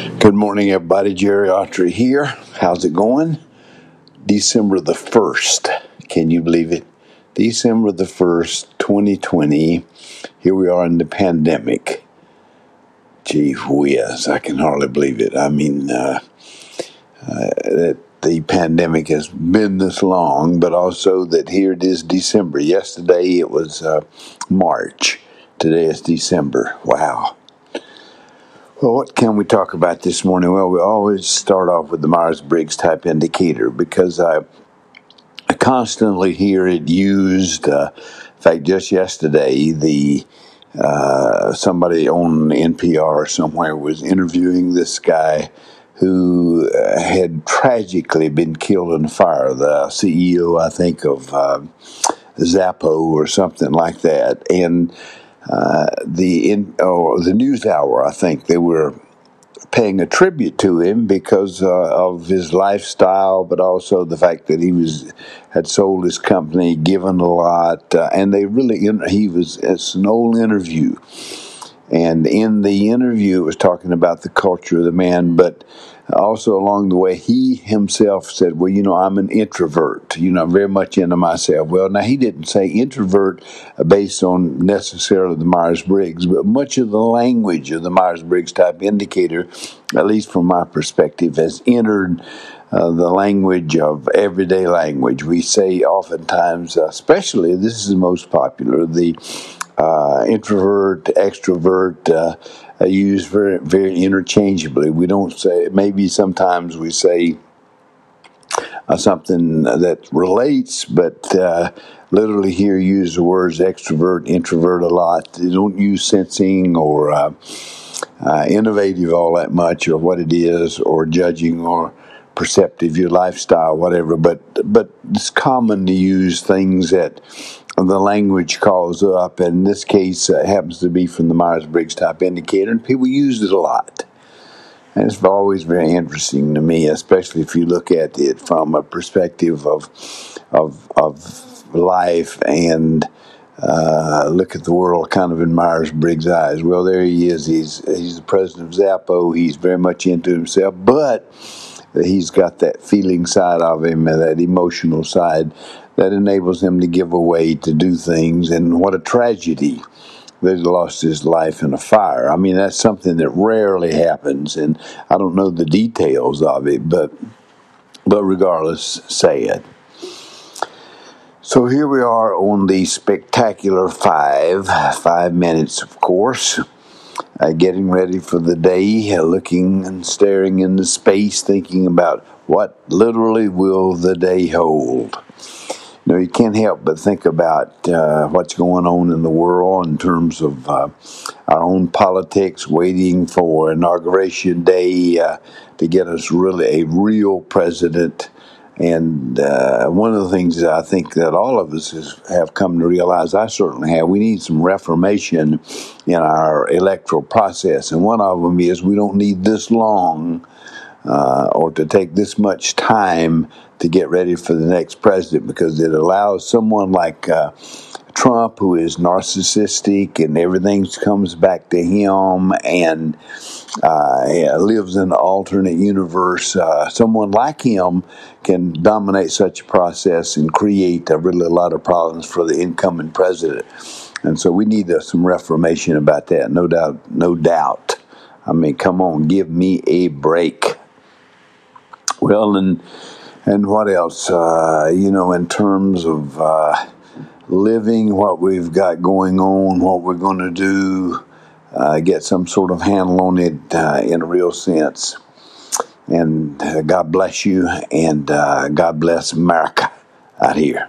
Good morning, everybody. Jerry Autry here. How's it going? December the 1st. Can you believe it? December the 1st, 2020. Here we are in the pandemic. Gee whiz, I can hardly believe it. I mean, uh, uh, that the pandemic has been this long, but also that here it is December. Yesterday it was uh, March. Today is December. Wow. Well, what can we talk about this morning? Well, we always start off with the Myers Briggs type indicator because I, constantly hear it used. Uh, in fact, just yesterday, the uh, somebody on NPR somewhere was interviewing this guy who uh, had tragically been killed in a fire. The CEO, I think, of uh, Zappos or something like that, and the in, oh, the news hour. I think they were paying a tribute to him because uh, of his lifestyle, but also the fact that he was had sold his company, given a lot, uh, and they really he was it's an old interview, and in the interview it was talking about the culture of the man, but also along the way, he himself said, Well, you know, I'm an introvert, you know, very much into myself. Well, now he didn't say introvert based on necessarily the Myers Briggs, but much of the language of the Myers Briggs type indicator, at least from my perspective, has entered. Uh, the language of everyday language. We say oftentimes, especially this is the most popular, the uh, introvert, extrovert, uh, used very very interchangeably. We don't say maybe sometimes we say uh, something that relates, but uh, literally here use the words extrovert, introvert a lot. They don't use sensing or uh, uh, innovative all that much, or what it is, or judging or perceptive, your lifestyle, whatever. But but it's common to use things that the language calls up. In this case, uh, happens to be from the Myers Briggs type indicator, and people use it a lot. And it's always very interesting to me, especially if you look at it from a perspective of of of life and uh, look at the world kind of in Myers Briggs' eyes. Well, there he is. He's he's the president of Zappo. He's very much into himself, but he's got that feeling side of him and that emotional side that enables him to give away to do things. And what a tragedy that he lost his life in a fire. I mean, that's something that rarely happens, and I don't know the details of it, but but regardless, it. So here we are on the spectacular five, five minutes, of course uh, getting ready for the day, uh, looking and staring into space, thinking about what literally will the day hold. You know, you can't help but think about uh, what's going on in the world in terms of uh, our own politics, waiting for inauguration day uh, to get us really a real president and uh, one of the things I think that all of us have come to realize, I certainly have, we need some reformation in our electoral process. And one of them is we don't need this long uh, or to take this much time to get ready for the next president because it allows someone like uh, Trump, who is narcissistic and everything comes back to him and uh, lives in an alternate universe, uh, someone like him can dominate such a process and create a really a lot of problems for the incoming president. And so we need uh, some reformation about that, no doubt, no doubt. I mean, come on, give me a break. Well, and and what else? Uh, you know, in terms of uh, living, what we've got going on, what we're going to do, uh, get some sort of handle on it uh, in a real sense. And uh, God bless you, and uh, God bless America out here.